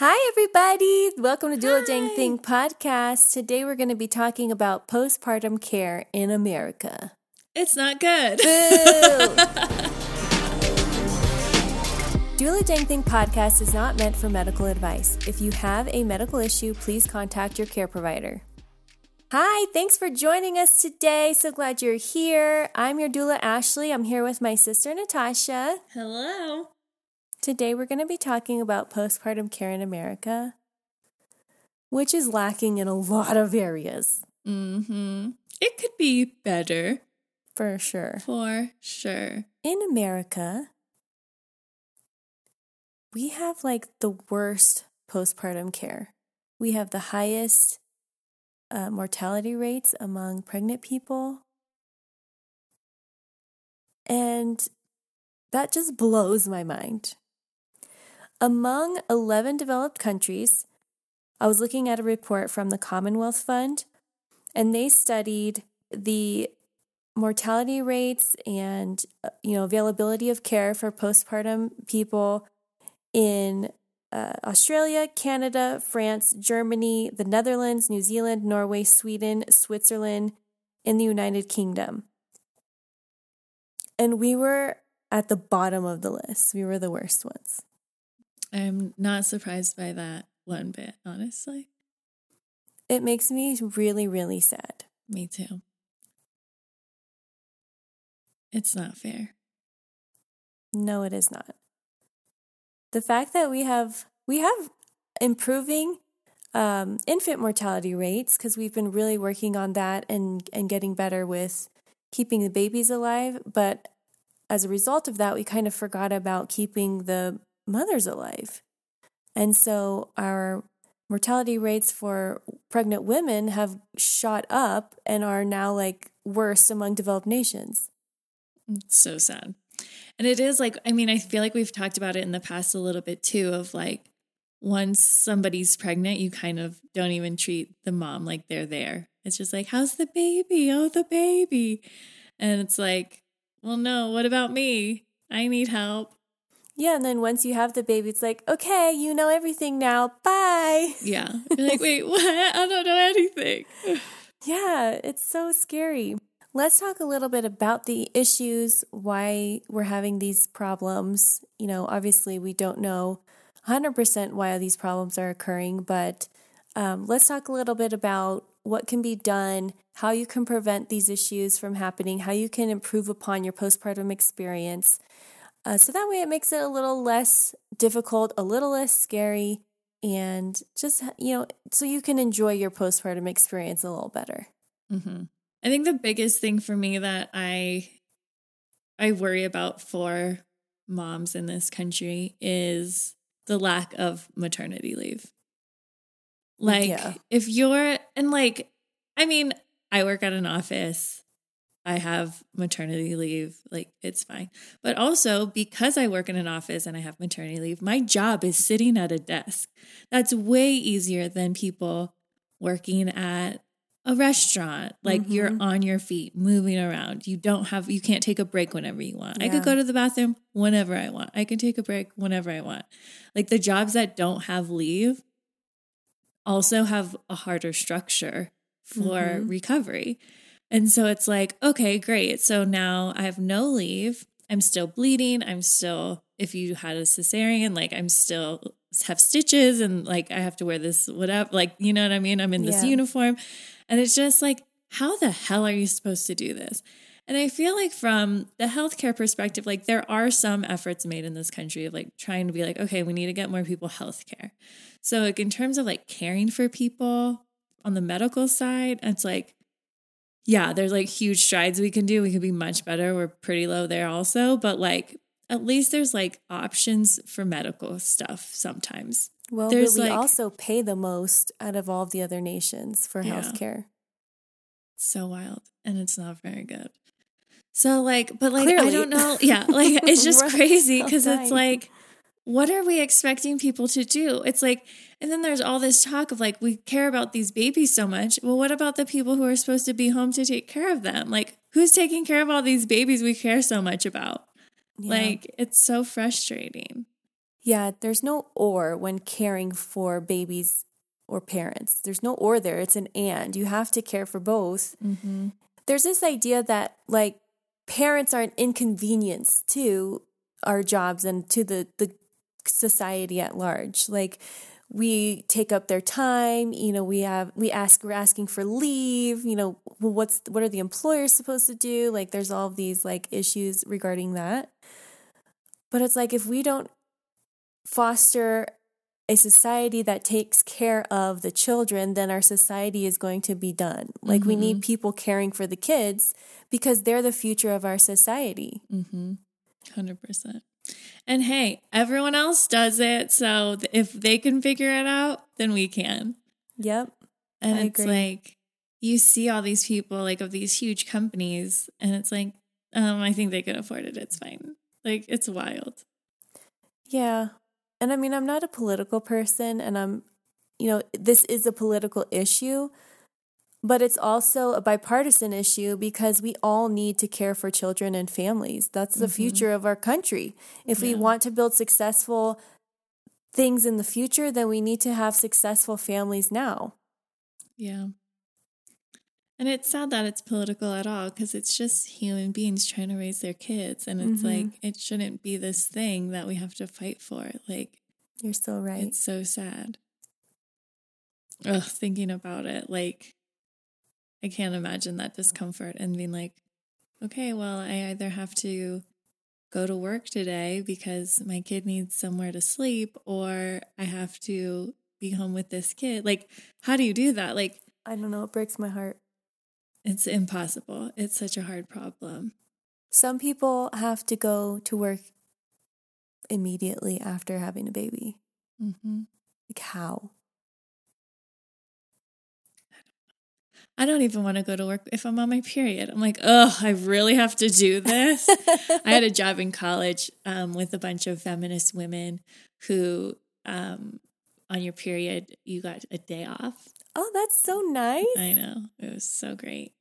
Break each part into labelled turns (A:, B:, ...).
A: Hi, everybody. Welcome to Doula Dang Thing podcast. Today, we're going to be talking about postpartum care in America.
B: It's not good.
A: Doula Dang Thing podcast is not meant for medical advice. If you have a medical issue, please contact your care provider. Hi, thanks for joining us today. So glad you're here. I'm your doula, Ashley. I'm here with my sister, Natasha.
B: Hello.
A: Today, we're going to be talking about postpartum care in America, which is lacking in a lot of areas.
B: Mm-hmm. It could be better.
A: For sure.
B: For sure.
A: In America, we have like the worst postpartum care. We have the highest uh, mortality rates among pregnant people. And that just blows my mind. Among 11 developed countries, I was looking at a report from the Commonwealth Fund, and they studied the mortality rates and you know availability of care for postpartum people in uh, Australia, Canada, France, Germany, the Netherlands, New Zealand, Norway, Sweden, Switzerland, in the United Kingdom. And we were at the bottom of the list. We were the worst ones.
B: I'm not surprised by that one bit, honestly.
A: It makes me really, really sad.
B: Me too. It's not fair.
A: No, it is not. The fact that we have we have improving um, infant mortality rates because we've been really working on that and and getting better with keeping the babies alive, but as a result of that, we kind of forgot about keeping the mothers alive. And so our mortality rates for pregnant women have shot up and are now like worst among developed nations.
B: It's so sad. And it is like, I mean, I feel like we've talked about it in the past a little bit too of like, once somebody's pregnant, you kind of don't even treat the mom like they're there. It's just like, how's the baby? Oh, the baby. And it's like, well, no, what about me? I need help.
A: Yeah, and then once you have the baby, it's like, okay, you know everything now. Bye.
B: Yeah. You're like, wait, what? I don't know anything.
A: yeah, it's so scary. Let's talk a little bit about the issues, why we're having these problems. You know, obviously, we don't know 100% why these problems are occurring, but um, let's talk a little bit about what can be done, how you can prevent these issues from happening, how you can improve upon your postpartum experience. Uh, so that way it makes it a little less difficult, a little less scary, and just, you know, so you can enjoy your postpartum experience a little better.
B: Mm-hmm. I think the biggest thing for me that I I worry about for moms in this country is the lack of maternity leave. Like yeah. if you're and like I mean, I work at an office. I have maternity leave, like it's fine. But also because I work in an office and I have maternity leave, my job is sitting at a desk. That's way easier than people working at a restaurant like mm-hmm. you're on your feet moving around you don't have you can't take a break whenever you want yeah. i could go to the bathroom whenever i want i can take a break whenever i want like the jobs that don't have leave also have a harder structure for mm-hmm. recovery and so it's like okay great so now i have no leave i'm still bleeding i'm still if you had a cesarean like i'm still have stitches and like i have to wear this whatever like you know what i mean i'm in this yeah. uniform and it's just like, how the hell are you supposed to do this? And I feel like from the healthcare perspective, like there are some efforts made in this country of like trying to be like, okay, we need to get more people healthcare. So like in terms of like caring for people on the medical side, it's like, yeah, there's like huge strides we can do. We could be much better. We're pretty low there also, but like at least there's like options for medical stuff sometimes.
A: Well, There's we like, also pay the most out of all of the other nations for yeah. healthcare.
B: So wild. And it's not very good. So, like, but like, Clearly. I don't know. Yeah. Like, it's just crazy because it's like, what are we expecting people to do? It's like, and then there's all this talk of like, we care about these babies so much. Well, what about the people who are supposed to be home to take care of them? Like, who's taking care of all these babies we care so much about? Yeah. Like, it's so frustrating.
A: Yeah, there's no or when caring for babies or parents. There's no or there. It's an and. You have to care for both.
B: Mm-hmm.
A: There's this idea that like parents are an inconvenience to our jobs and to the the society at large. Like we take up their time you know we have we ask we're asking for leave you know what's what are the employers supposed to do like there's all of these like issues regarding that but it's like if we don't foster a society that takes care of the children then our society is going to be done like mm-hmm. we need people caring for the kids because they're the future of our society
B: mm-hmm. 100% and hey, everyone else does it. So if they can figure it out, then we can.
A: Yep.
B: And I it's agree. like you see all these people like of these huge companies and it's like, um, I think they can afford it. It's fine. Like it's wild.
A: Yeah. And I mean, I'm not a political person and I'm, you know, this is a political issue, but it's also a bipartisan issue because we all need to care for children and families. That's the mm-hmm. future of our country. If yeah. we want to build successful things in the future, then we need to have successful families now.
B: Yeah. And it's sad that it's political at all because it's just human beings trying to raise their kids. And it's mm-hmm. like, it shouldn't be this thing that we have to fight for. Like,
A: you're so right.
B: It's so sad. Ugh, thinking about it. Like, I can't imagine that discomfort and being like, okay, well, I either have to go to work today because my kid needs somewhere to sleep or I have to be home with this kid. Like, how do you do that? Like,
A: I don't know. It breaks my heart.
B: It's impossible. It's such a hard problem.
A: Some people have to go to work immediately after having a baby.
B: Mm-hmm.
A: Like, how?
B: I don't even want to go to work if I'm on my period. I'm like, oh, I really have to do this. I had a job in college um, with a bunch of feminist women who, um, on your period, you got a day off.
A: Oh, that's so nice.
B: I know. It was so great.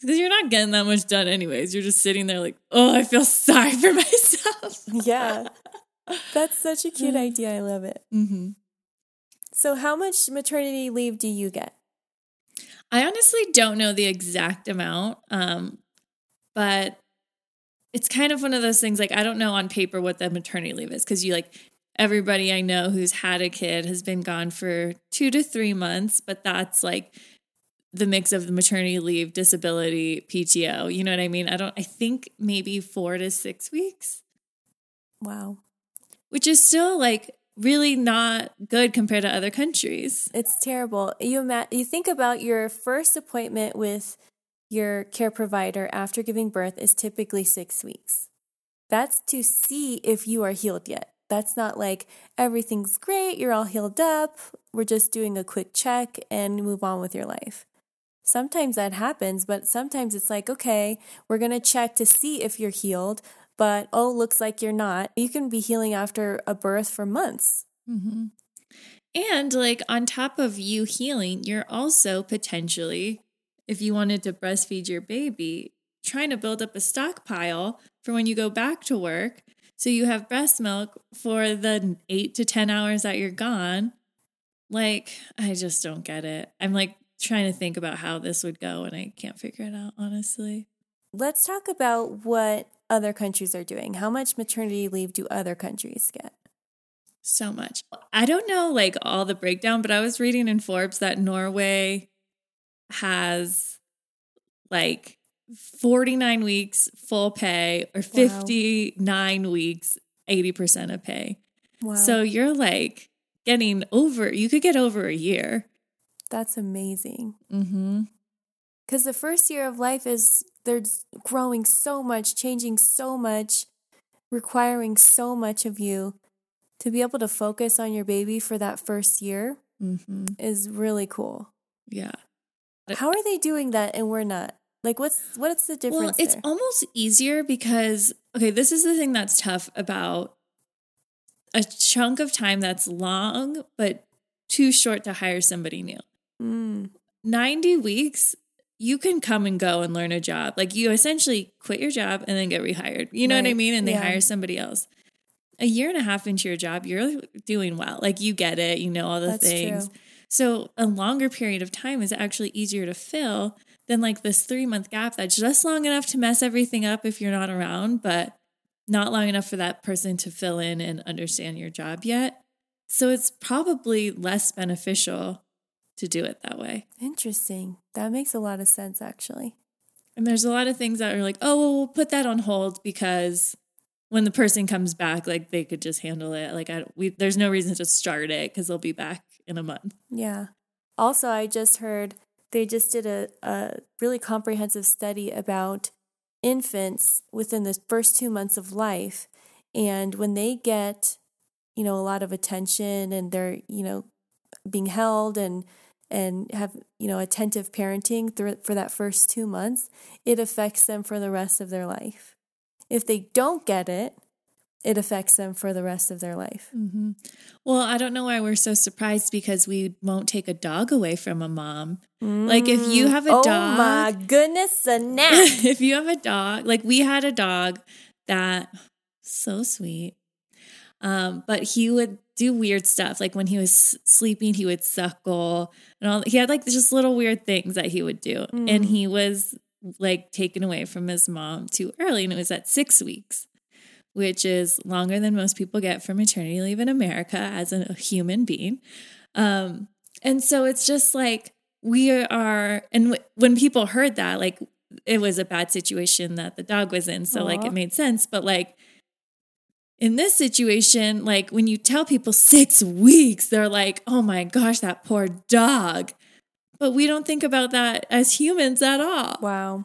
B: Because you're not getting that much done, anyways. You're just sitting there like, oh, I feel sorry for myself.
A: yeah. That's such a cute idea. I love it.
B: Mm-hmm.
A: So, how much maternity leave do you get?
B: I honestly don't know the exact amount, um, but it's kind of one of those things like I don't know on paper what the maternity leave is because you like everybody I know who's had a kid has been gone for two to three months, but that's like the mix of the maternity leave, disability, PTO. You know what I mean? I don't, I think maybe four to six weeks.
A: Wow.
B: Which is still like really not good compared to other countries.
A: It's terrible. You you think about your first appointment with your care provider after giving birth is typically 6 weeks. That's to see if you are healed yet. That's not like everything's great, you're all healed up, we're just doing a quick check and move on with your life. Sometimes that happens, but sometimes it's like, okay, we're going to check to see if you're healed but oh, looks like you're not. You can be healing after a birth for months.
B: Mm-hmm. And like on top of you healing, you're also potentially, if you wanted to breastfeed your baby, trying to build up a stockpile for when you go back to work. So you have breast milk for the eight to 10 hours that you're gone. Like, I just don't get it. I'm like trying to think about how this would go and I can't figure it out, honestly.
A: Let's talk about what other countries are doing. How much maternity leave do other countries get?
B: So much. I don't know like all the breakdown, but I was reading in Forbes that Norway has like 49 weeks full pay or 59 wow. weeks 80% of pay. Wow. So you're like getting over, you could get over a year.
A: That's amazing.
B: Mm-hmm.
A: Because the first year of life is they're growing so much, changing so much, requiring so much of you. To be able to focus on your baby for that first year
B: mm-hmm.
A: is really cool.
B: Yeah.
A: How are they doing that and we're not? Like what's what's the difference? Well,
B: it's
A: there?
B: almost easier because okay, this is the thing that's tough about a chunk of time that's long but too short to hire somebody new.
A: Mm.
B: 90 weeks you can come and go and learn a job. Like you essentially quit your job and then get rehired. You know right. what I mean? And they yeah. hire somebody else. a year and a half into your job, you're doing well. Like you get it, you know all the
A: That's
B: things.
A: true.
B: So a longer period of time is actually easier to fill than like this three month gap that's just long enough to mess everything up if you're not around, but not long enough for that person to fill in and understand your job yet. So it's probably less beneficial to do it that way.
A: Interesting. That makes a lot of sense, actually.
B: And there's a lot of things that are like, oh, well, we'll put that on hold because when the person comes back, like they could just handle it. Like, I, we, there's no reason to start it because they'll be back in a month.
A: Yeah. Also, I just heard they just did a, a really comprehensive study about infants within the first two months of life. And when they get, you know, a lot of attention and they're, you know, being held and and have you know attentive parenting through, for that first two months it affects them for the rest of their life if they don't get it it affects them for the rest of their life
B: Mm-hmm. Well, I don't know why we're so surprised because we won't take a dog away from a mom. Like, if you have a
A: oh
B: dog-
A: my goodness a nap
B: if you have a dog, like we had a dog that so sweet. Um, but he would do weird stuff. Like when he was sleeping, he would suckle and all he had like just little weird things that he would do. And he was like taken away from his mom too early, and it was at six weeks, which is longer than most people get for maternity leave in America as a human being. Um, and so it's just like we are, and w- when people heard that, like it was a bad situation that the dog was in, so like it made sense. But like in this situation, like when you tell people six weeks, they're like, oh my gosh, that poor dog. But we don't think about that as humans at all.
A: wow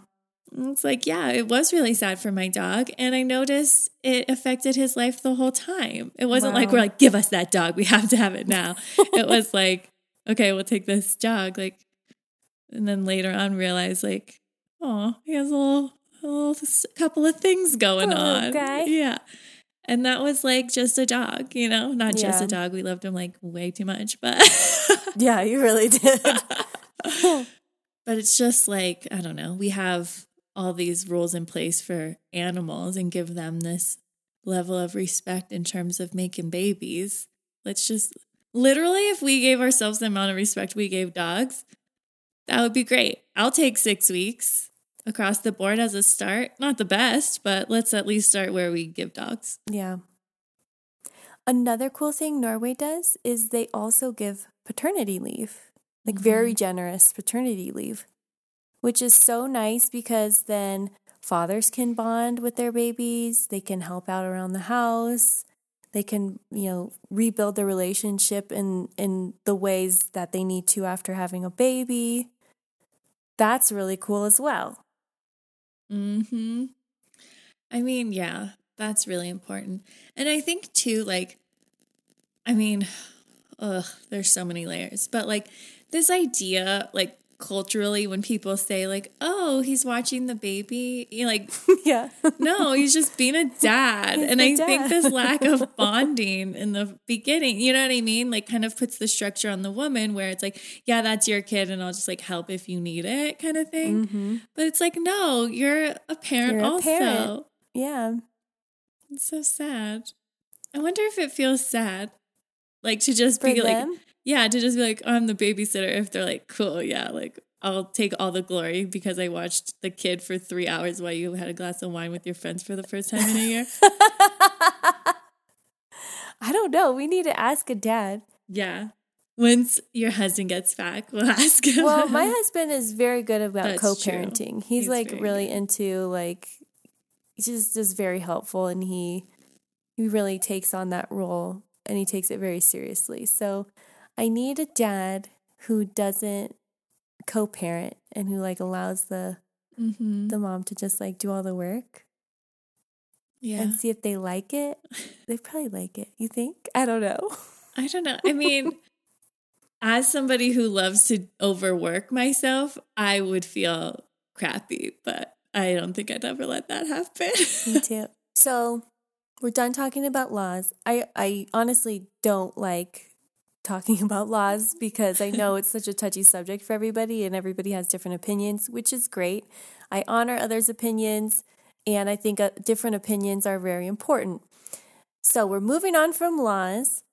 B: It's like, yeah, it was really sad for my dog. And I noticed it affected his life the whole time. It wasn't like, we're like, give us that dog. We have to have it now. it was like, okay, we'll take this dog. Like, and then later on realize, like, oh, he has a little, a little couple of things going
A: little
B: on.
A: guy.
B: Yeah. And that was like just a dog, you know, not just
A: Yeah.
B: a dog. We loved him like way too much, but.
A: yeah you really did
B: But it's just like, I don't know, we have all these rules in place for animals and give them this level of respect in terms of making babies. Let's just literally, if we gave ourselves the amount of respect we gave dogs, that would be great. I'll take six weeks across the board as a start. Not the best, but let's at least start where we give dogs.
A: Yeah. Another cool thing Norway does is they also give paternity leave, like very mm-hmm. generous paternity leave, which is so nice because then fathers can bond with their babies, they can help out around the house, they can, you know, rebuild the relationship in in the ways that they need to after having a baby. That's really cool as well.
B: Hmm. I mean, yeah, that's really important, and I think too, like, I mean, ugh, there's so many layers, but like this idea, like culturally, when people say like, "Oh, he's watching the baby," you like,
A: yeah.
B: no, he's just being a dad, and I think this lack of bonding in the beginning, you know what I mean, like, kind of puts the structure on the woman where it's like, "Yeah, that's your kid, and I'll just like help if you need it," kind of thing.
A: Mhm.
B: But it's like, no, you're a parent
A: You're a
B: also.
A: parent. Yeah.
B: It's so sad. I wonder if it feels sad. Like to just
A: For
B: be like,
A: them?
B: Yeah, to just be like, oh, I'm the babysitter. If they're like, cool, yeah, like I'll take all the glory because I watched the kid for three hours while you had a glass of wine with your friends for the first time in a year.
A: I don't know. We need to ask a dad.
B: yeah. Once your husband gets back, we'll ask him.
A: Well, my husband is very good about co-parenting. He's,
B: He's
A: like really
B: good.
A: into like he's just just very helpful and he he really takes on that role and he takes it very seriously. So I need a dad who doesn't co-parent and who like allows the
B: hmm
A: the mom to just like do all the work
B: Yeah.
A: and see if they like it. They probably like it. You think? I don't know.
B: I don't know. I mean, as somebody who loves to overwork myself, I would feel crappy, but I don't think I'd ever let that happen.
A: Me too. So we're done talking about laws. I, I honestly don't like talking about laws because I know it's such a touchy subject for everybody and everybody has different opinions, which is great. I honor others' opinions and I think uh, different opinions are very important. So we're moving on from laws.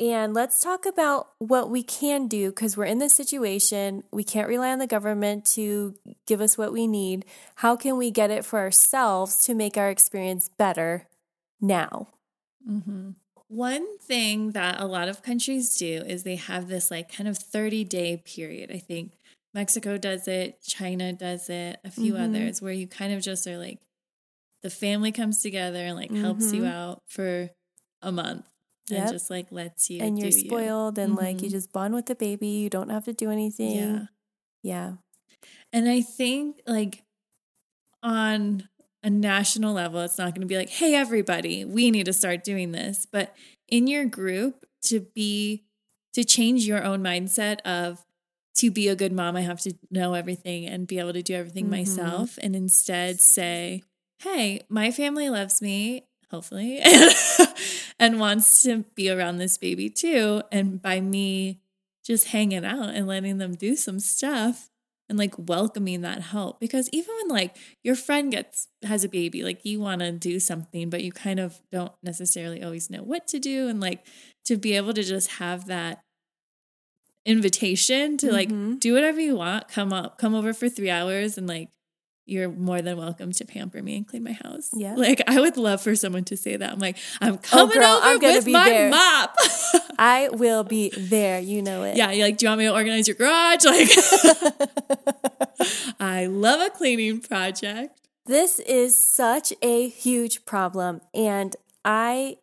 A: And let's talk about what we can do because we're in this situation. We can't rely on the government to give us what we need. How can we get it for ourselves to make our experience better now?
B: Mm-hmm. One thing that a lot of countries do is they have this like kind of 30 day period. I think Mexico does it, China does it, a few
A: Mhm.
B: others where you kind of just are like, the family comes together and like helps you
A: Mhm.
B: out for a month and just like lets you
A: and you're
B: do you.
A: spoiled and like you
B: Mhm.
A: just bond with the baby. You don't have to do anything.
B: Yeah.
A: Yeah.
B: And I think like on a national level, it's not going to be like, hey, everybody, we need to start doing this. But in your group, to be, to change your own mindset of, to be a good mom, I have to know everything and be able to do everything
A: Mhm.
B: myself. And instead say, hey, my family loves me, hopefully, and wants to be around this baby too. And by me just hanging out and letting them do some stuff, and like welcoming that help because even when like your friend gets has a baby like you want to do something but you kind of don't necessarily always know what to do and like to be able to just have that invitation to like
A: Mhm.
B: do whatever you want come up come over for 3 hours and like you're more than welcome to pamper me and clean my house.
A: Yeah.
B: Like I would love for someone to say that. I'm like, I'm oh, coming
A: girl,
B: over
A: I'm
B: with my
A: there.
B: mop.
A: I will be there. You know it.
B: yeah, you're like, do you want me to organize your garage? Like I love a cleaning project.
A: This is such a huge problem. And I,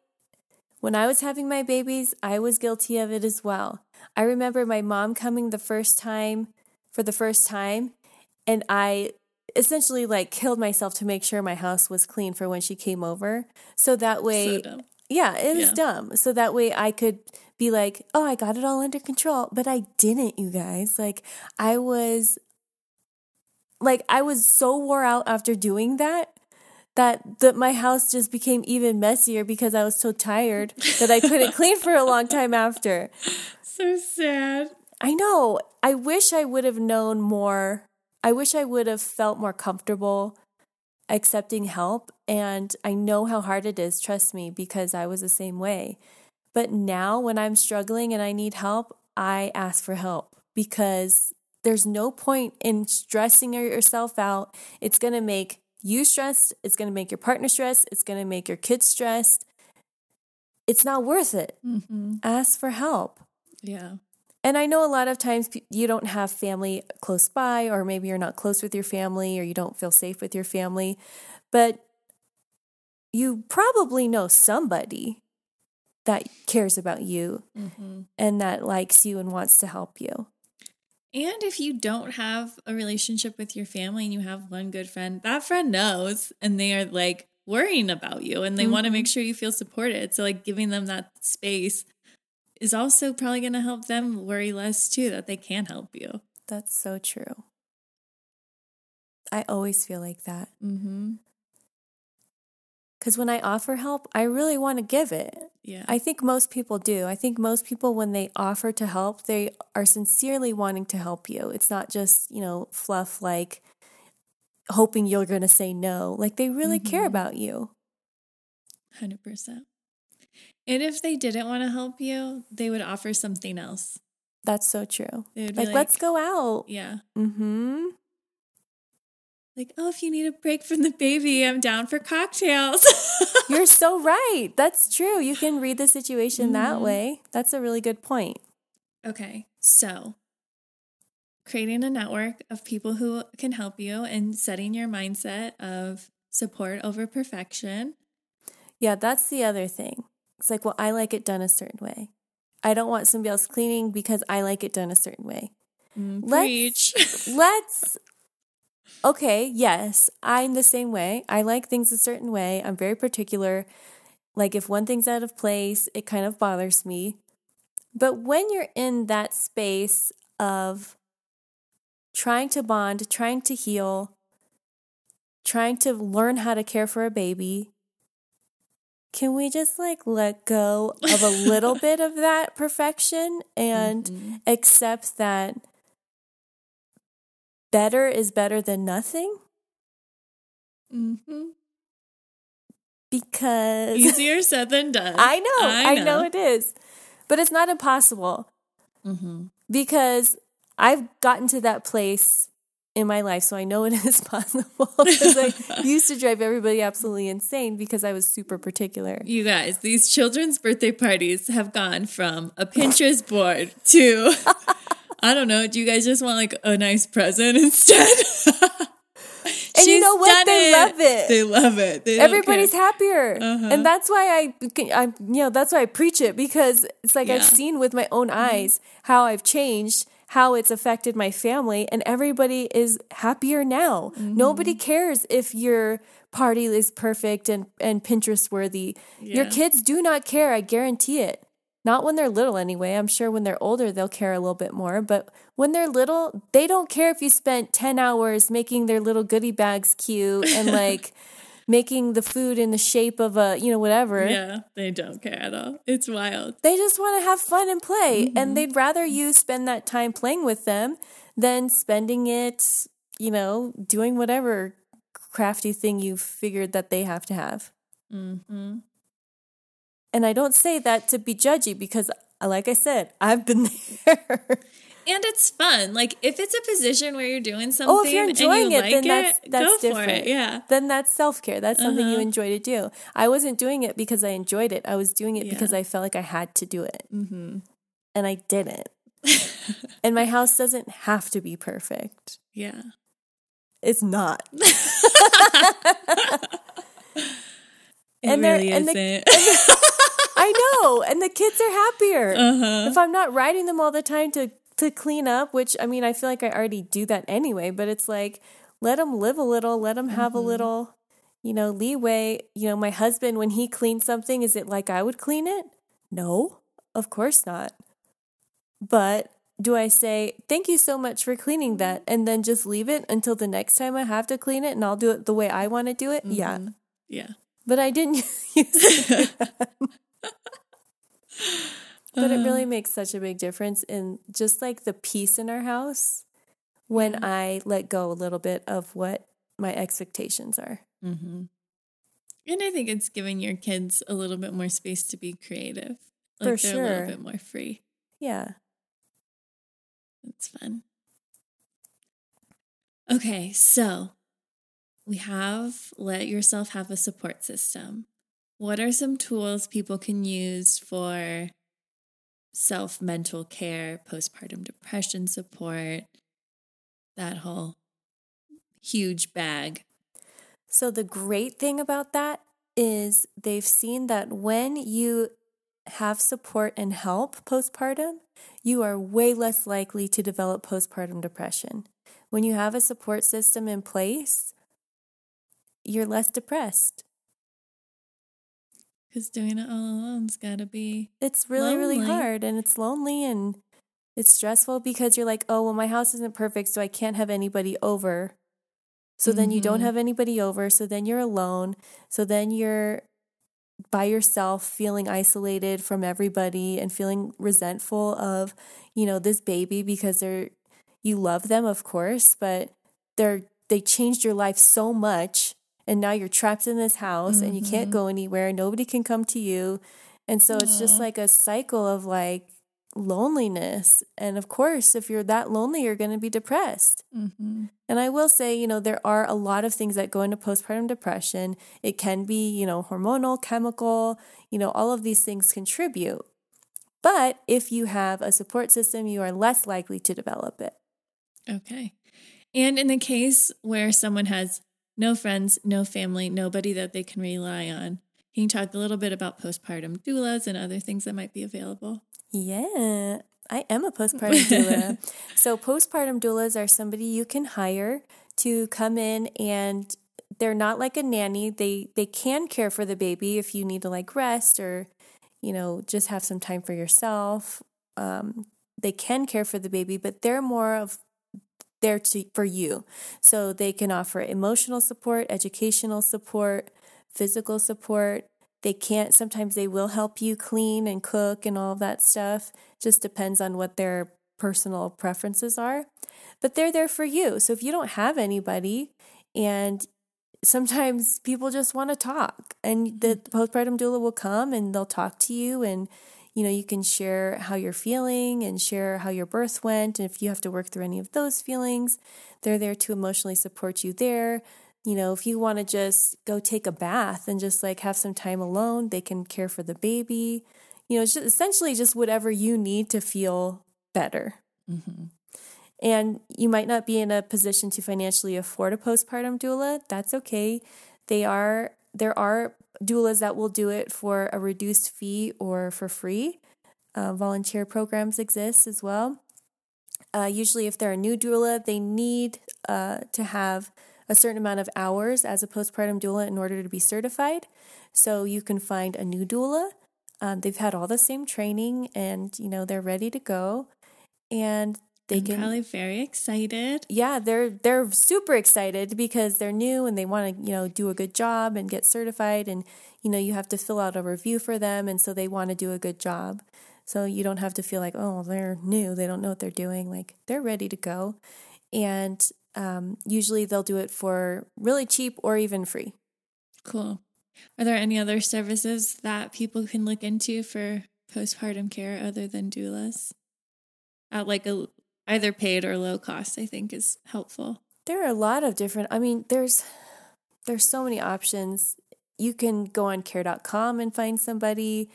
A: when I was having my babies, I was guilty of it as well. I remember my mom coming the first time, for the first time, and I essentially like killed myself to make sure my house was clean for when she came over. So that way,
B: So
A: yeah, it was
B: Yeah.
A: dumb. So that way I could be like, oh, I got it all under control. But I didn't, you guys. Like, I was, like, I was so wore out after doing that that that my house just became even messier because I was so tired that I couldn't clean for a long time after.
B: So sad.
A: I know. I wish I would have known more. I wish I would have felt more comfortable accepting help. And I know how hard it is, trust me, because I was the same way. But now when I'm struggling and I need help, I ask for help because there's no point in stressing yourself out. It's going to make you stressed. It's going to make your partner stressed. It's going to make your kids stressed. It's not worth it.
B: hmm
A: Ask for help.
B: Yeah.
A: And I know a lot of times you don't have family close by, or maybe you're not close with your family, or you don't feel safe with your family, but you probably know somebody that cares about you
B: hmm
A: and that likes you and wants to help you.
B: And if you don't have a relationship with your family and you have one good friend, that friend knows and they are like worrying about you and they want to make sure you feel supported. So, like, giving them that space is also probably going to help them worry less too that they can help you.
A: That's so true. I always feel like that.
B: Mm-hmm.
A: Because when I offer help, I really want to give it.
B: Yeah.
A: I think most people do. I think most people, when they offer to help, they are sincerely wanting to help you. It's not just, you know, fluff like hoping you're going to say no. Like they really care
B: Mhm.
A: about you.
B: 100%. And if they didn't want to help you, they would offer something else.
A: That's so true.
B: Be
A: Like, let's go out.
B: Yeah.
A: hmm
B: Like, oh, if you need a break from the baby, I'm down for cocktails.
A: You're so right. That's true. You can read the situation that
B: Mhm.
A: way. That's a really good point.
B: Okay, so creating a network of people who can help you and setting your mindset of support over perfection.
A: Yeah, that's the other thing. It's like, well, I like it done a certain way. I don't want somebody else cleaning because I like it done a certain way.
B: Mm,
A: Let's- let's okay yes i'm the same way. I like things a certain way. I'm very particular. Like if one thing's out of place it kind of bothers me. But when you're in that space of trying to bond trying to heal trying to learn how to care for a baby can we just like let go of a little bit of that perfection and
B: Mhm.
A: accept that better is better than nothing
B: Mm-hmm.
A: because
B: Easier said than done.
A: I know, I know. it is, but it's not impossible
B: Mm-hmm.
A: because I've gotten to that place in my life, so I know it is possible. Because I used to drive everybody absolutely insane because I was super particular.
B: You guys, these children's birthday parties have gone from a Pinterest board to I don't know. Do you guys just want like a nice present instead?
A: And you know what? They love it.
B: They love it. They
A: Everybody's happier,
B: Uh-huh.
A: and that's why I, I, you know, that's why I preach it because it's like
B: Yeah.
A: I've seen with my own eyes how I've changed, how it's affected my family, and everybody is happier now. Mm-hmm. Nobody cares if your party is perfect and and Pinterest worthy. Your kids do not care. I guarantee it. Not when they're little, anyway. I'm sure when they're older, they'll care a little bit more. But when they're little, they don't care if you spent 10 hours making their little goodie bags cute and like making the food in the shape of a, you know, whatever.
B: Yeah, they don't care at all. It's wild.
A: They just want to have fun and play.
B: Mm-hmm.
A: And they'd rather you spend that time playing with them than spending it, you know, doing whatever crafty thing you figured that they have to have.
B: Mm-hmm.
A: And I don't say that to be judgy because, like I said, I've been there.
B: And it's fun. Like if it's a position where you're doing something
A: Oh, if you're enjoying
B: and you
A: it,
B: like
A: then
B: it,
A: that's that's
B: go
A: different.
B: it. Yeah.
A: Then that's self care. That's something you
B: Uh-huh.
A: enjoy to do. I wasn't doing it because I enjoyed it. I was doing it
B: Yeah.
A: because I felt like I had to do it,
B: Mm-hmm.
A: and I didn't. and my house doesn't have to be perfect.
B: Yeah.
A: It's not.
B: It
A: And
B: really
A: and the-
B: isn't.
A: I know, and the kids are happier.
B: uh-huh.
A: If I'm not riding them all the time to to clean up, which I mean, I feel like I already do that anyway, but it's like let them live a little, let them have a
B: Mm-hmm.
A: little, you know, leeway. You know, my husband when he cleans something, is it like I would clean it? No, of course not. But do I say thank you so much for cleaning that and then just leave it until the next time I have to clean it and I'll do it the way I want to do it? Yeah.
B: Mhm. Yeah.
A: But I didn't use it. But it really makes such a big difference in just like the peace in our house when I let go a little bit of what my expectations are.
B: Mm-hmm. And I think it's giving your kids a little bit more space to be creative. Like
A: For
B: they're a little bit more free.
A: Yeah.
B: It's fun. Okay, so we have let yourself have a support system. What are some tools people can use for self mental care, postpartum depression support, that whole huge bag?
A: So the great thing about that is they've seen that when you have support and help postpartum, you are way less likely to develop postpartum depression. When you have a support system in place, you're less depressed.
B: Because doing it all alone's got to be.
A: It's really, really hard and it's lonely and it's stressful because you're like, oh, well, my house isn't perfect, so I can't have anybody over. So then you don't
B: Mhm.
A: have anybody over. So then you're alone. So then you're by yourself, feeling isolated from everybody and feeling resentful of, you know, this baby because they're, you love them, of course, but they're, they changed your life so much. And now you're trapped in this house and you can't
B: Mhm.
A: go anywhere. Nobody can come to you. And so it's just like a cycle of like loneliness. And of course, if you're that lonely, you're going to be depressed.
B: Mm-hmm.
A: And I will say, you know, there are a lot of things that go into postpartum depression. It can be, you know, hormonal, chemical, you know, all of these things contribute. But if you have a support system, you are less likely to develop it.
B: Okay. And in the case where someone has no friends, no family, nobody that they can rely on, can you talk a little bit about postpartum doulas and other things that might be available?
A: Yeah, I am a postpartum doula. so, postpartum doulas are somebody you can hire to come in and they're not like a nanny. They they can care for the baby if you need to like rest or you know just have some time for yourself. Um, they can care for the baby, but they're more of there to for you. So they can offer emotional support, educational support, physical support. They can't sometimes they will help you clean and cook and all of that stuff. Just depends on what their personal preferences are. But they're there for you. So if you don't have anybody and sometimes people just want to talk and the mm-hmm. postpartum doula will come and they'll talk to you and you know you can share how you're feeling and share how your birth went and if you have to work through any of those feelings they're there to emotionally support you there you know if you want to just go take a bath and just like have some time alone they can care for the baby you know it's just essentially just whatever you need to feel better mm-hmm. And you might not be in a position to financially afford a postpartum doula. That's okay. They are there are doulas that will do it for a reduced fee or for free. Uh, volunteer programs exist as well. Uh, usually, if they're a new doula, they need uh, to have a certain amount of hours as a postpartum doula in order to be certified. So you can find a new doula. Um, they've had all the same training, and you know they're ready to go. And
B: they I'm can probably very excited.
A: Yeah, they're they're super excited because they're new and they want to, you know, do a good job and get certified and you know, you have to fill out a review for them and so they want to do a good job. So you don't have to feel like, oh, they're new, they don't know what they're doing. Like they're ready to go. And um, usually they'll do it for really cheap or even free.
B: Cool. Are there any other services that people can look into for postpartum care other than doulas? At like a either paid or low cost, I think is helpful.
A: There are a lot of different, I mean, there's there's so many options. You can go on care.com and find somebody.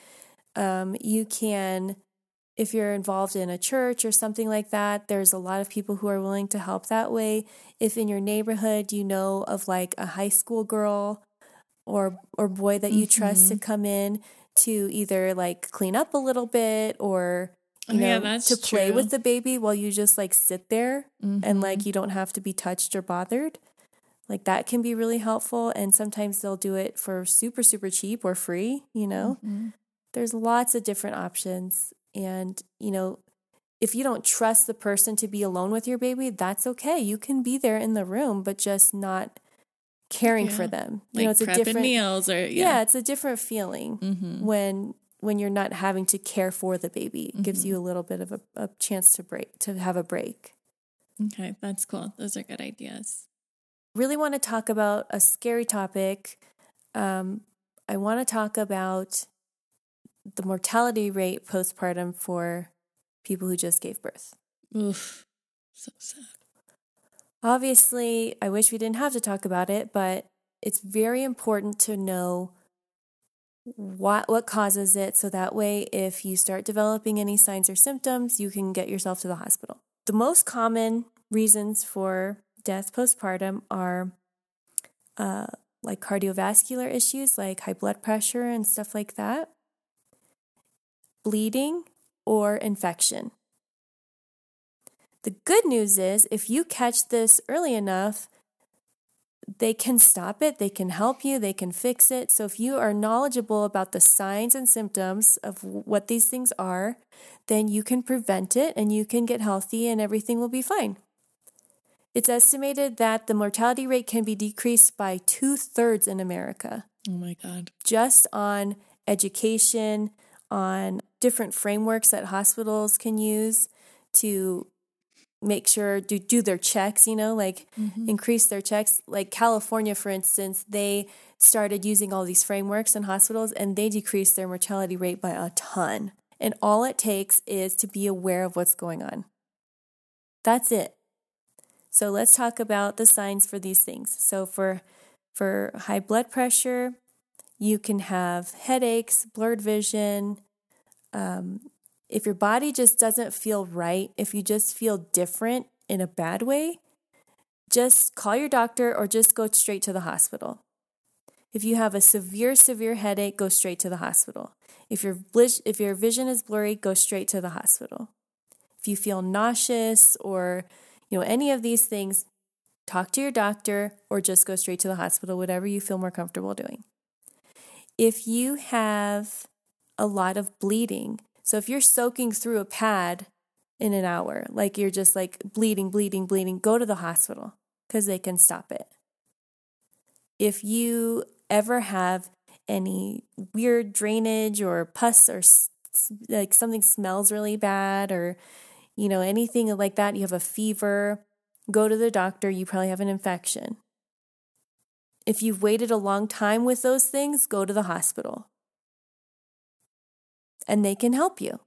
A: Um, you can, if you're involved in a church or something like that, there's a lot of people who are willing to help that way. If in your neighborhood you know of like a high school girl or or boy that you mm-hmm. trust to mm-hmm. come in to either like clean up a little bit or you know, yeah, to play true. with the baby while you just like sit there mm-hmm. and like you don't have to be touched or bothered. Like that can be really helpful. And sometimes they'll do it for super, super cheap or free, you know? Mm-hmm. There's lots of different options. And, you know, if you don't trust the person to be alone with your baby, that's okay. You can be there in the room, but just not caring yeah. for them. You
B: like know, it's a different meals or
A: yeah. yeah. it's a different feeling mm-hmm. when when you're not having to care for the baby. It mm-hmm. gives you a little bit of a, a chance to break, to have a break.
B: Okay, that's cool. Those are good ideas.
A: Really want to talk about a scary topic. Um, I want to talk about the mortality rate postpartum for people who just gave birth.
B: Oof, so sad.
A: Obviously, I wish we didn't have to talk about it, but it's very important to know what what causes it? So that way if you start developing any signs or symptoms you can get yourself to the hospital. The most common reasons for death postpartum are uh, like cardiovascular issues like high blood pressure and stuff like that bleeding or infection. The good news is if you catch this early enough they can stop it, they can help you, they can fix it. So if you are knowledgeable about the signs and symptoms of what these things are, then you can prevent it and you can get healthy and everything will be fine. It's estimated that the mortality rate can be decreased by two thirds in America.
B: Oh my God.
A: Just on education, on different frameworks that hospitals can use to make sure to do their checks, you know, like mm-hmm. increase their checks. Like California, for instance, they started using all these frameworks in hospitals and they decreased their mortality rate by a ton. And all it takes is to be aware of what's going on. That's it. So let's talk about the signs for these things. So for for high blood pressure, you can have headaches, blurred vision, um, if your body just doesn't feel right, if you just feel different in a bad way, just call your doctor or just go straight to the hospital. If you have a severe, severe headache, go straight to the hospital. If your, if your vision is blurry, go straight to the hospital. If you feel nauseous or you know any of these things, talk to your doctor or just go straight to the hospital, whatever you feel more comfortable doing. If you have a lot of bleeding, so if you're soaking through a pad in an hour, like you're just like bleeding, bleeding, bleeding, go to the hospital because they can stop it. If you ever have any weird drainage or pus or like something smells really bad or you know anything like that, you have a fever, go to the doctor, you probably have an infection. If you've waited a long time with those things, go to the hospital and they can help you.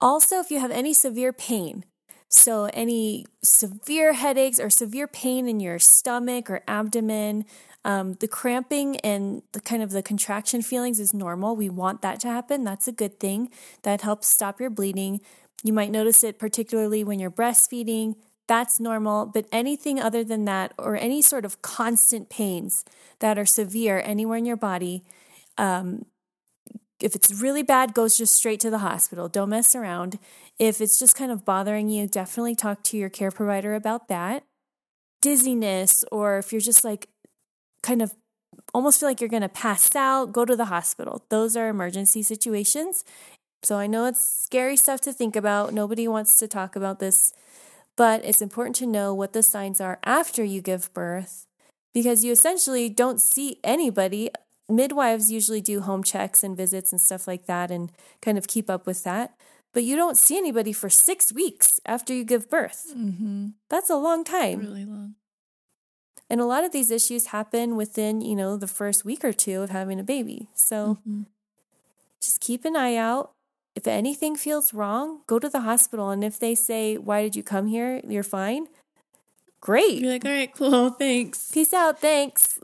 A: Also, if you have any severe pain, so any severe headaches or severe pain in your stomach or abdomen, um, the cramping and the kind of the contraction feelings is normal. We want that to happen. That's a good thing. That helps stop your bleeding. You might notice it particularly when you're breastfeeding. That's normal. But anything other than that, or any sort of constant pains that are severe anywhere in your body, um, if it's really bad, go just straight to the hospital. Don't mess around. If it's just kind of bothering you, definitely talk to your care provider about that. Dizziness, or if you're just like kind of almost feel like you're going to pass out, go to the hospital. Those are emergency situations. So I know it's scary stuff to think about. Nobody wants to talk about this, but it's important to know what the signs are after you give birth because you essentially don't see anybody. Midwives usually do home checks and visits and stuff like that and kind of keep up with that. But you don't see anybody for six weeks after you give birth.
B: Mm-hmm.
A: That's a long time.
B: Really long.
A: And a lot of these issues happen within, you know, the first week or two of having a baby. So
B: Mhm.
A: just keep an eye out. If anything feels wrong, go to the hospital. And if they say, Why did you come here? You're fine. Great.
B: You're like, all right, cool, thanks.
A: Peace out. Thanks.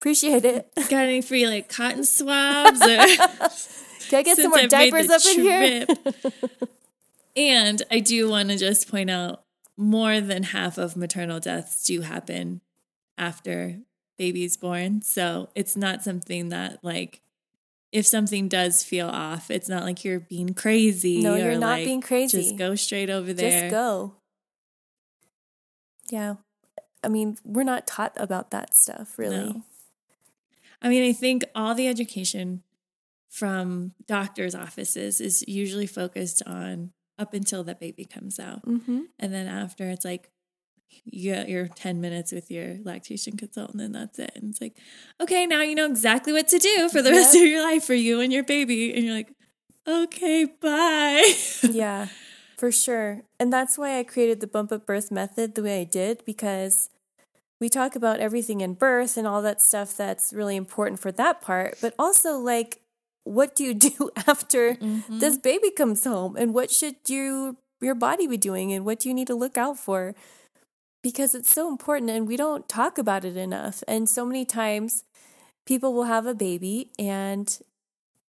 A: Appreciate it.
B: Got any free like cotton swabs? Or
A: Can I get some more
B: I've
A: diapers up in here?
B: and I do want to just point out more than half of maternal deaths do happen after baby's born. So it's not something that like if something does feel off, it's not like you're being crazy.
A: No, you're not
B: like,
A: being crazy.
B: Just go straight over there.
A: Just go. Yeah. I mean, we're not taught about that stuff, really.
B: No. I mean, I think all the education from doctors' offices is usually focused on up until that baby comes out.
A: Mm-hmm.
B: And then after, it's like you get your 10 minutes with your lactation consultant, and that's it. And it's like, okay, now you know exactly what to do for the rest
A: Yep.
B: of your life for you and your baby. And you're like, okay, bye.
A: yeah, for sure. And that's why I created the Bump Up Birth method the way I did because we talk about everything in birth and all that stuff that's really important for that part, but also like what do you do after this baby comes home and what should you your body be doing and what do you need to look out for? Because it's so important and we don't talk about it enough. And so many times people will have a baby and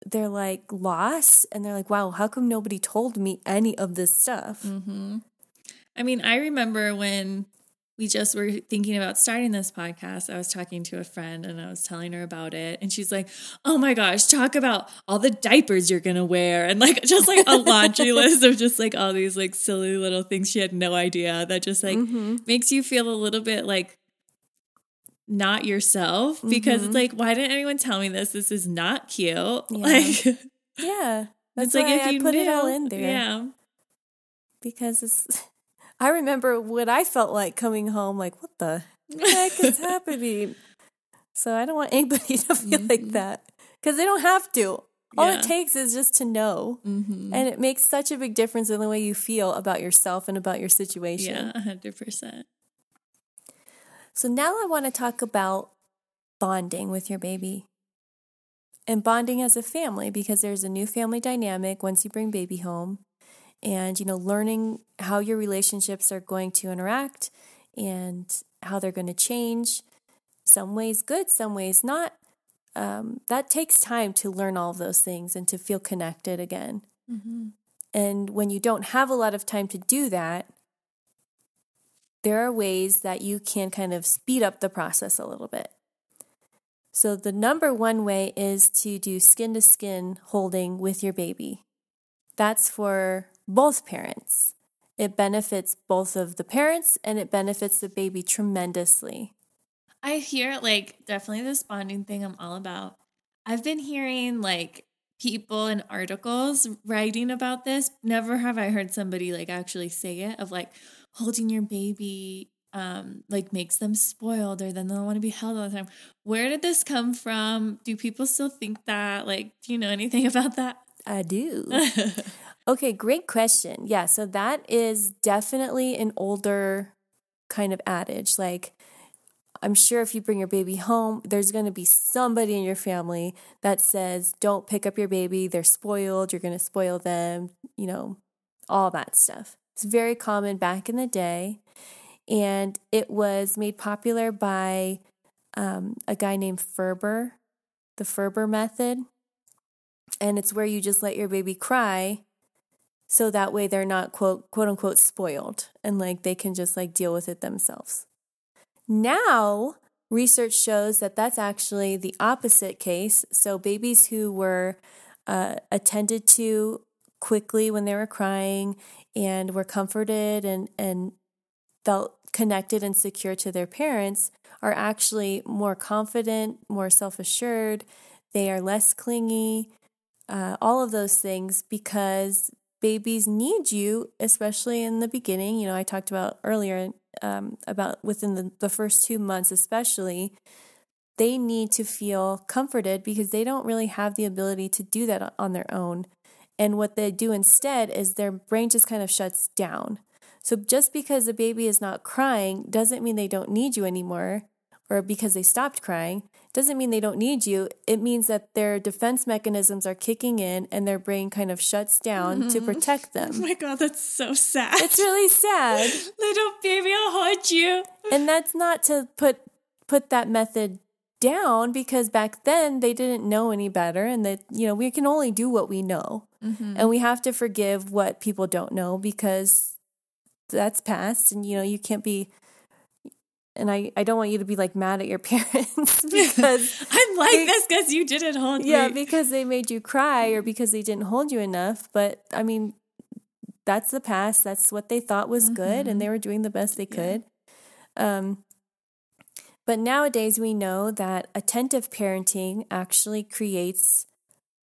A: they're like lost and they're like, wow, how come nobody told me any of this stuff?
B: hmm I mean, I remember when we just were thinking about starting this podcast, I was talking to a friend and I was telling her about it. And she's like, oh my gosh, talk about all the diapers you're going to wear. And like, just like a laundry list of just like all these like silly little things she had no idea that just like
A: Mm-hmm.
B: makes you feel a little bit like not yourself because
A: Mhm.
B: it's like, why didn't anyone tell me this? This is not cute.
A: Yeah.
B: Like,
A: Yeah. That's
B: it's like if
A: I
B: you
A: put it all in there.
B: Yeah.
A: Because it's, I remember what I felt like coming home, like, what the heck is happening? So I don't want anybody to feel like
B: Mhm.
A: that because they don't have to. All
B: Yeah.
A: it takes is just to know.
B: hmm
A: And it makes such a big difference in the way you feel about yourself and about your situation.
B: Yeah, hundred percent.
A: So now I want to talk about bonding with your baby and bonding as a family because there's a new family dynamic once you bring baby home and you know learning how your relationships are going to interact and how they're going to change some ways good some ways not um, that takes time to learn all of those things and to feel connected again
B: Mm-hmm.
A: and when you don't have a lot of time to do that, there are ways that you can kind of speed up the process a little bit. So, the number one way is to do skin to skin holding with your baby. That's for both parents. It benefits both of the parents and it benefits the baby tremendously.
B: I hear like definitely this bonding thing I'm all about. I've been hearing like people in articles writing about this. Never have I heard somebody like actually say it of like holding your baby um like makes them spoiled or then they don't want to be held all the time. Where did this come from? Do people still think that? Like, do you know anything about that?
A: I do. Okay, great question. Yeah, so that is definitely an older kind of adage. Like, I'm sure if you bring your baby home, there's going to be somebody in your family that says, don't pick up your baby. They're spoiled. You're going to spoil them, you know, all that stuff. It's very common back in the day. And it was made popular by um, a guy named Ferber, the Ferber method. And it's where you just let your baby cry so that way they're not quote quote unquote spoiled and like they can just like deal with it themselves. Now, research shows that that's actually the opposite case. So, babies who were uh, attended to quickly when they were crying and were comforted and, and felt connected and secure to their parents are actually more confident, more self assured, they are less clingy, uh, all of those things because babies need you, especially in the beginning. You know, I talked about earlier um, about within the, the first two months, especially, they need to feel comforted because they don't really have the ability to do that on their own. And what they do instead is their brain just kind of shuts down. So just because a baby is not crying doesn't mean they don't need you anymore or because they stopped crying doesn't mean they don't need you. It means that their defense mechanisms are kicking in and their brain kind of shuts down mm-hmm. to protect them.
B: Oh my God, that's so sad.
A: It's really sad.
B: Little baby, I'll hold you.
A: And that's not to put put that method down because back then they didn't know any better and that you know we can only do what we know mm-hmm. and we have to forgive what people don't know because that's past and you know you can't be and I, I don't want you to be like mad at your parents because
B: I'm like they, this because you didn't hold
A: yeah, me. because they made you cry or because they didn't hold you enough. But I mean, that's the past. That's what they thought was mm-hmm. good, and they mm-hmm. were doing the best they could. Yeah. Um, but nowadays, we know that attentive parenting actually creates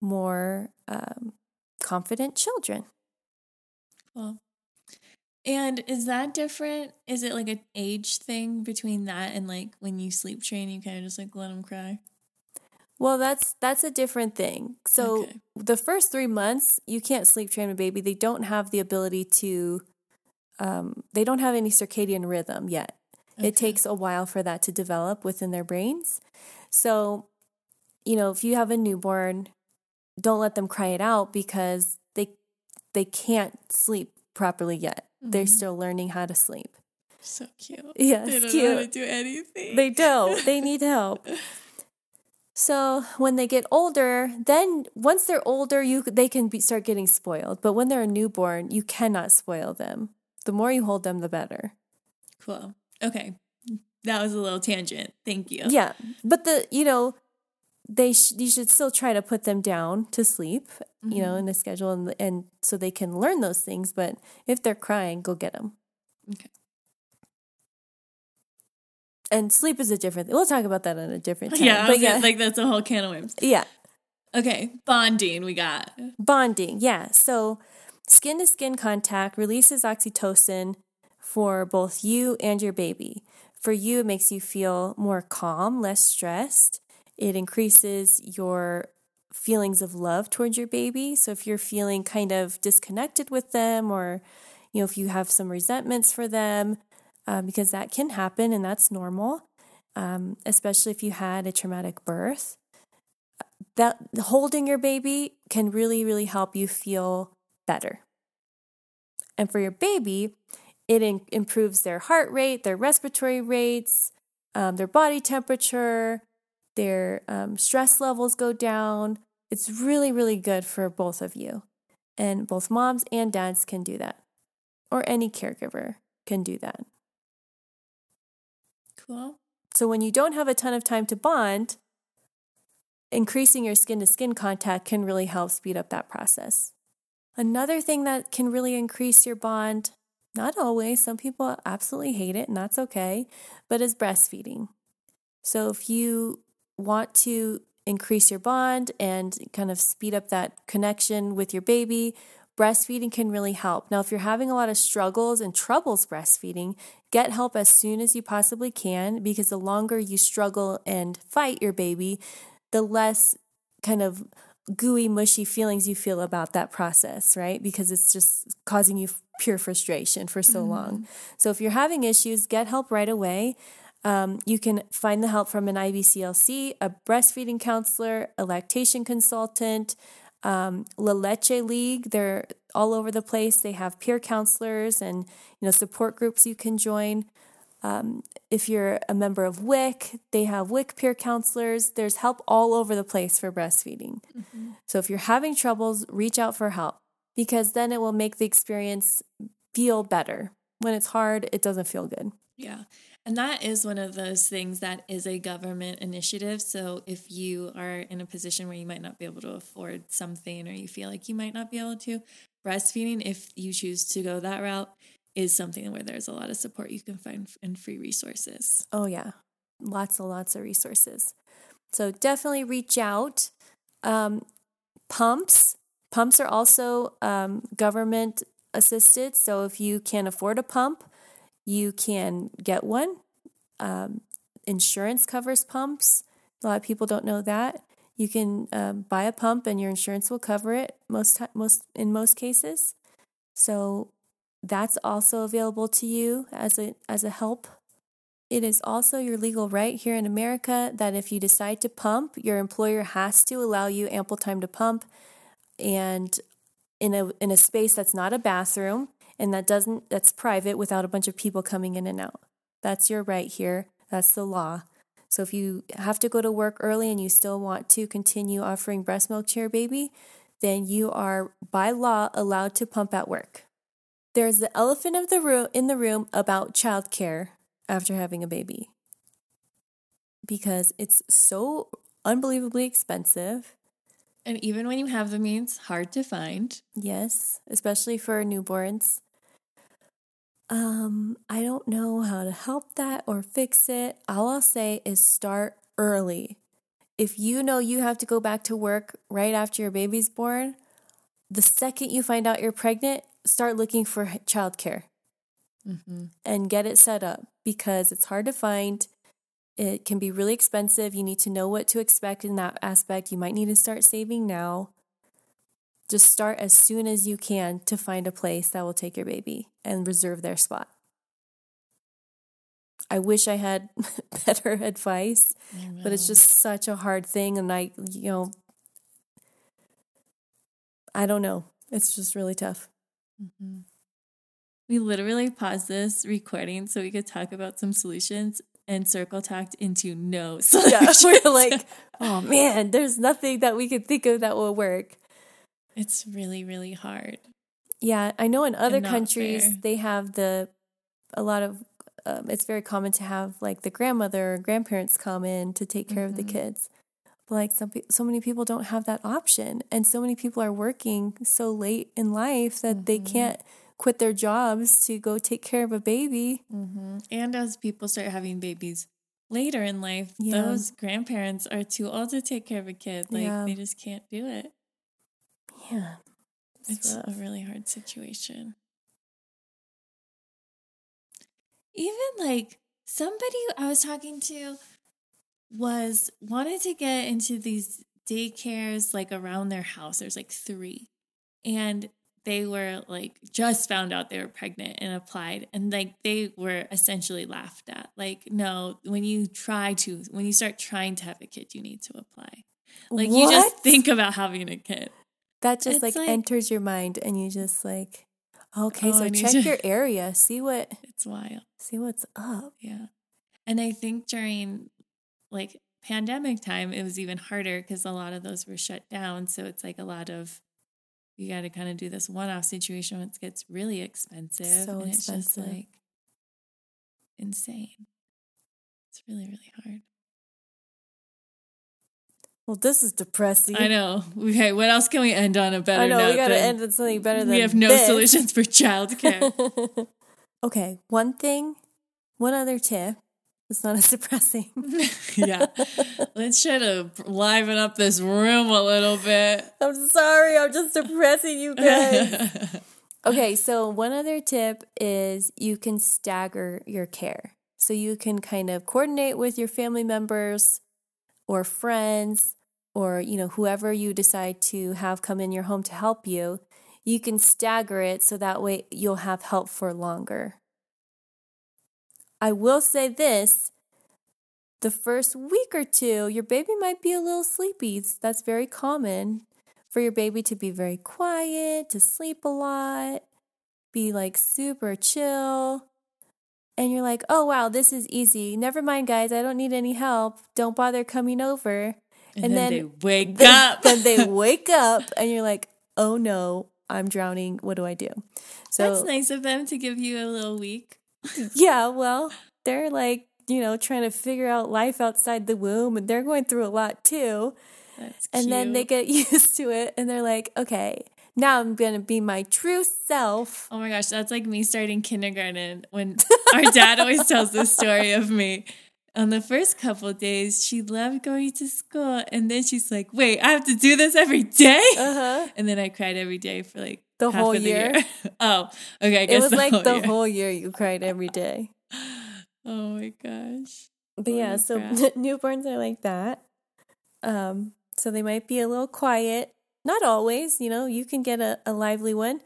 A: more um, confident children.
B: Well, and is that different? Is it like an age thing between that and like when you sleep train, you kind of just like let them cry?
A: Well, that's that's a different thing. So okay. the first three months, you can't sleep train a baby. They don't have the ability to. Um, they don't have any circadian rhythm yet. Okay. It takes a while for that to develop within their brains. So, you know, if you have a newborn, don't let them cry it out because they they can't sleep properly yet. Mm-hmm. They're still learning how to sleep.
B: So cute.
A: Yeah,
B: they don't
A: cute.
B: know how to do anything.
A: They don't. They need help. So when they get older, then once they're older, you they can be, start getting spoiled. But when they're a newborn, you cannot spoil them. The more you hold them, the better.
B: Cool. Okay, that was a little tangent. Thank you.
A: Yeah, but the you know they sh- you should still try to put them down to sleep, mm-hmm. you know, in a schedule and and so they can learn those things. But if they're crying, go get them. Okay. And sleep is a different. We'll talk about that on a different time.
B: Yeah, but yeah, like that's a whole can of worms.
A: Yeah.
B: Okay, bonding. We got
A: bonding. Yeah. So skin to skin contact releases oxytocin for both you and your baby. For you, it makes you feel more calm, less stressed. It increases your feelings of love towards your baby. So if you're feeling kind of disconnected with them or you know if you have some resentments for them um, because that can happen and that's normal um, especially if you had a traumatic birth that holding your baby can really really help you feel better and for your baby it in- improves their heart rate their respiratory rates um, their body temperature their um, stress levels go down. It's really, really good for both of you. And both moms and dads can do that, or any caregiver can do that.
B: Cool.
A: So when you don't have a ton of time to bond, increasing your skin to skin contact can really help speed up that process. Another thing that can really increase your bond, not always, some people absolutely hate it, and that's okay, but is breastfeeding. So if you want to increase your bond and kind of speed up that connection with your baby, breastfeeding can really help. Now, if you're having a lot of struggles and troubles breastfeeding, get help as soon as you possibly can because the longer you struggle and fight your baby, the less kind of gooey, mushy feelings you feel about that process, right? Because it's just causing you pure frustration for so mm-hmm. long. So if you're having issues, get help right away. Um, you can find the help from an IBCLC, a breastfeeding counselor, a lactation consultant, um, La Leche League. They're all over the place. They have peer counselors and you know support groups you can join. Um, if you're a member of WIC, they have WIC peer counselors. There's help all over the place for breastfeeding. Mm-hmm. So if you're having troubles, reach out for help because then it will make the experience feel better. When it's hard, it doesn't feel good.
B: Yeah. And that is one of those things that is a government initiative. So if you are in a position where you might not be able to afford something or you feel like you might not be able to, breastfeeding, if you choose to go that route, is something where there's a lot of support you can find and free resources.
A: Oh, yeah. Lots and lots of resources. So definitely reach out. Um, pumps. Pumps are also um, government assisted. So if you can't afford a pump, you can get one. Um, insurance covers pumps. A lot of people don't know that. You can um, buy a pump and your insurance will cover it most most in most cases. So that's also available to you as a as a help. It is also your legal right here in America that if you decide to pump, your employer has to allow you ample time to pump and in a in a space that's not a bathroom and that doesn't that's private without a bunch of people coming in and out. That's your right here. That's the law. So if you have to go to work early and you still want to continue offering breast milk to your baby, then you are by law allowed to pump at work. There's the elephant of the room in the room about childcare after having a baby. Because it's so unbelievably expensive.
B: And even when you have the means, hard to find.
A: Yes, especially for newborns. Um, I don't know how to help that or fix it. All I'll say is start early. If you know you have to go back to work right after your baby's born, the second you find out you're pregnant, start looking for childcare mm-hmm. and get it set up because it's hard to find. It can be really expensive. You need to know what to expect in that aspect. You might need to start saving now just start as soon as you can to find a place that will take your baby and reserve their spot. I wish I had better advice, but it's just such a hard thing. And I, you know, I don't know. It's just really tough.
B: Mm-hmm. We literally paused this recording so we could talk about some solutions and circle talked into no solutions.
A: Yeah, we're like, oh man, there's nothing that we could think of that will work.
B: It's really, really hard.
A: Yeah, I know in other countries fair. they have the a lot of um, it's very common to have like the grandmother or grandparents come in to take care mm-hmm. of the mm-hmm. kids. But like some so many people don't have that option and so many people are working so late in life that mm-hmm. they can't quit their jobs to go take care of a baby.
B: Mm-hmm. And as people start having babies later in life, yeah. those grandparents are too old to take care of a kid. Like yeah. they just can't do it.
A: Yeah.
B: It's, it's a really hard situation. Even like somebody I was talking to was wanted to get into these daycares like around their house. There's like three. And they were like just found out they were pregnant and applied and like they were essentially laughed at. Like no when you try to when you start trying to have a kid you need to apply. Like what? you just think about having a kid.
A: That just like, like, enters your mind and you just like okay oh, so check to... your area see what
B: it's wild.
A: see what's up.
B: Yeah. And i think during like pandemic time it was even harder because a lot of those were shut down so it's like a lot of you got to kind of do this one-off situation when it gets really expensive
A: so and it's expensive. just like
B: insane it's really really hard
A: well, this is depressing.
B: I know. Okay, what else can we end on a better
A: I know,
B: we
A: got to end on something better than We
B: have no
A: this.
B: solutions for childcare.
A: okay, one thing, one other tip. It's not as depressing.
B: yeah. Let's try to liven up this room a little bit.
A: I'm sorry. I'm just depressing you guys. okay, so one other tip is you can stagger your care. So you can kind of coordinate with your family members or friends or you know whoever you decide to have come in your home to help you you can stagger it so that way you'll have help for longer i will say this the first week or two, your baby might be a little sleepy. That's very common for your baby to be very quiet, to sleep a lot, be like super chill. And you're like, oh, wow, this is easy. Never mind, guys. I don't need any help. Don't bother coming over.
B: And, and then, then, they wake then, up.
A: then they wake up, and you're like, oh no, I'm drowning. What do I do?
B: So that's nice of them to give you a little week.
A: Yeah, well, they're like, you know, trying to figure out life outside the womb and they're going through a lot too. That's and then they get used to it and they're like, okay, now I'm going to be my true self.
B: Oh my gosh, that's like me starting kindergarten when our dad always tells this story of me. On the first couple days, she loved going to school. And then she's like, wait, I have to do this every day? Uh-huh. And then I cried every day for like
A: the whole year.
B: year. oh, okay.
A: it was the like the year. whole year you cried every day.
B: Oh my gosh.
A: But yeah, so newborns are like that. Um, so they might be a little quiet. Not always, you know, you can get a, a lively one,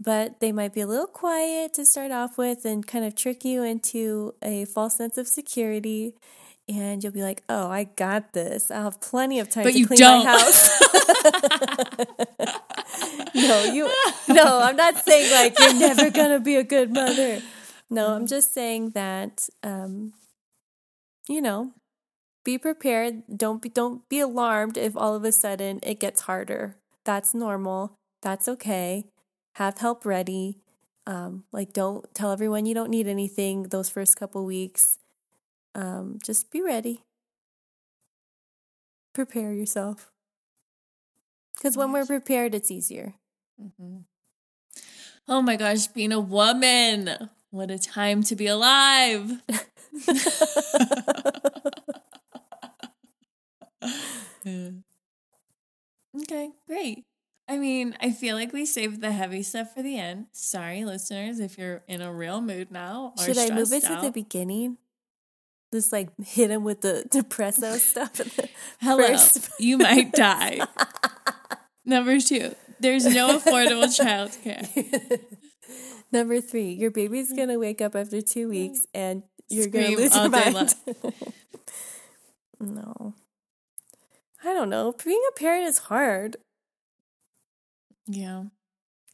A: but they might be a little quiet to start off with and kind of trick you into a false sense of security. And you'll be like, oh, I got this. I'll have plenty of time but to clean don't. my house. no, you no, I'm not saying like you're never gonna be a good mother. No, I'm just saying that um, you know, be prepared. Don't be don't be alarmed if all of a sudden it gets harder. That's normal. That's okay. Have help ready. Um, like don't tell everyone you don't need anything those first couple weeks. Um, just be ready. Prepare yourself. Because when we're prepared, it's easier. Mm-hmm.
B: Oh my gosh, being a woman. What a time to be alive. Okay, great. I mean, I feel like we saved the heavy stuff for the end. Sorry, listeners, if you're in a real mood now.
A: Should I move it out. to the beginning? Just like hit him with the depresso stuff.
B: Hello, first. you might die. Number two, there's no affordable childcare.
A: Number three, your baby's gonna wake up after two mm. weeks and you're Scream gonna lose your mind. no. I don't know. Being a parent is hard.
B: Yeah.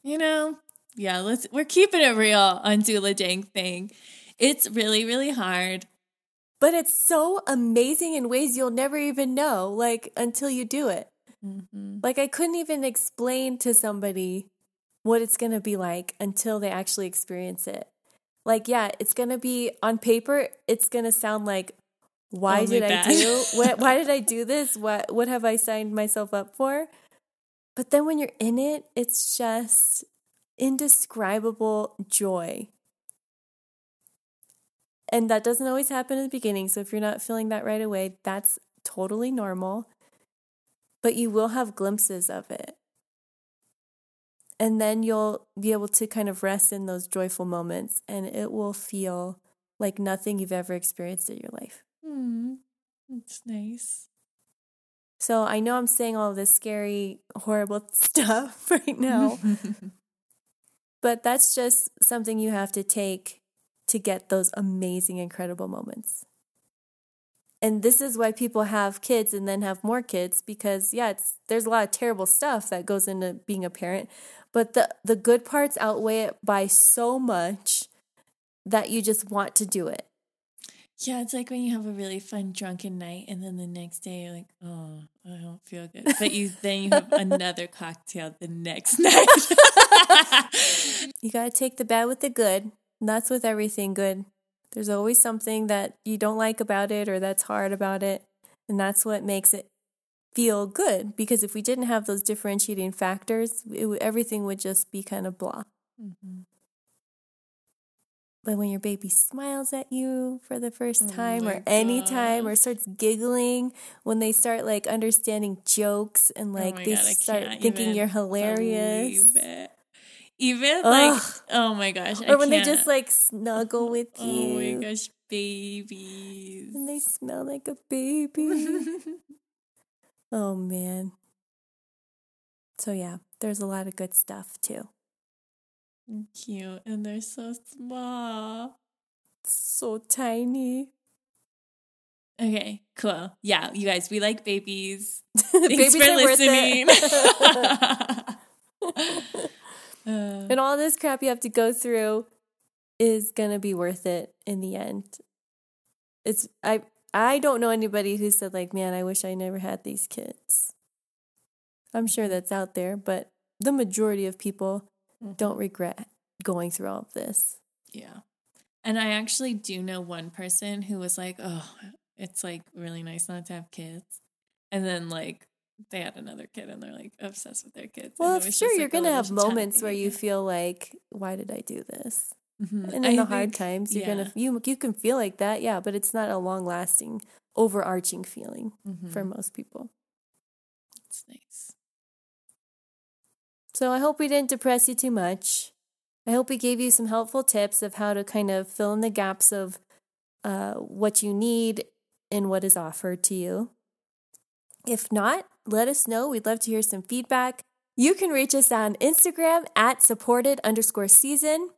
B: You know, yeah, let's we're keeping it real on Doula Dang thing. It's really, really hard.
A: But it's so amazing in ways you'll never even know, like until you do it. Mm-hmm. Like I couldn't even explain to somebody what it's going to be like until they actually experience it. Like, yeah, it's going to be on paper, it's going to sound like, why Only did bad. I do what, why did I do this? What what have I signed myself up for? But then when you're in it, it's just indescribable joy. And that doesn't always happen in the beginning. So if you're not feeling that right away, that's totally normal. But you will have glimpses of it. And then you'll be able to kind of rest in those joyful moments and it will feel like nothing you've ever experienced in your life.
B: Hmm. That's nice.
A: So I know I'm saying all this scary, horrible stuff right now. but that's just something you have to take to get those amazing, incredible moments. And this is why people have kids and then have more kids because yeah, it's there's a lot of terrible stuff that goes into being a parent, but the the good parts outweigh it by so much that you just want to do it.
B: Yeah, it's like when you have a really fun drunken night and then the next day you're like, oh, I don't feel good. But you then you have another cocktail the next night.
A: you got to take the bad with the good. And that's with everything good. There's always something that you don't like about it or that's hard about it. And that's what makes it feel good because if we didn't have those differentiating factors, it, everything would just be kind of blah. Mm-hmm. But when your baby smiles at you for the first oh time oh or any uh, time or starts giggling, when they start like understanding jokes and oh like oh they God, start thinking you're hilarious.
B: Even Ugh. like, oh my gosh.
A: Or I when can't. they just like snuggle with you.
B: Oh my gosh, babies.
A: And they smell like a baby. Oh man. So yeah, there's a lot of good stuff too.
B: Cute, and they're so small.
A: So tiny.
B: Okay, cool. Yeah, you guys, we like babies.
A: Babies
B: Thanks for
A: are worth
B: listening.
A: it.
B: Uh,
A: and all this crap you have to go through is gonna be worth it in the end. It's I I don't know anybody who said like, man, I wish I never had these kids. I'm sure that's out there, but the majority of people don't regret going through all of this.
B: yeah. And I actually do know one person who was like, oh, it's like really nice not to have kids. And then like they had another kid and they're like obsessed with their kids.
A: Well, sure,
B: just,
A: you're
B: like,
A: gonna have moments where you feel like, why did I do this?
B: Mhm.
A: And in
B: I
A: the hard times, you're
B: yeah.
A: gonna you you can feel like that, yeah, but it's not a long lasting, overarching feeling
B: Mhm.
A: for most people.
B: It's nice.
A: So I hope we didn't depress you too much. I hope we gave you some helpful tips of how to kind of fill in the gaps of uh, what you need and what is offered to you. If not, let us know. We'd love to hear some feedback. You can reach us on Instagram at supported underscore season.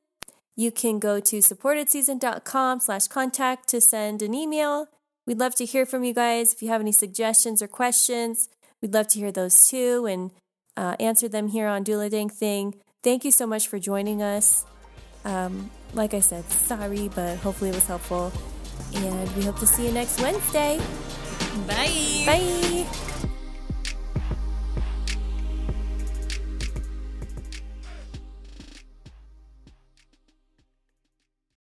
A: You can go to supportedseason.com slash contact to send an email. We'd love to hear from you guys. If you have any suggestions or questions, we'd love to hear those too and uh, answer them here on Doula Dang Thing. Thank you so much for joining us. Um, like I said, sorry, but hopefully it was helpful. And we hope to see you next Wednesday.
B: Bye.
A: Bye.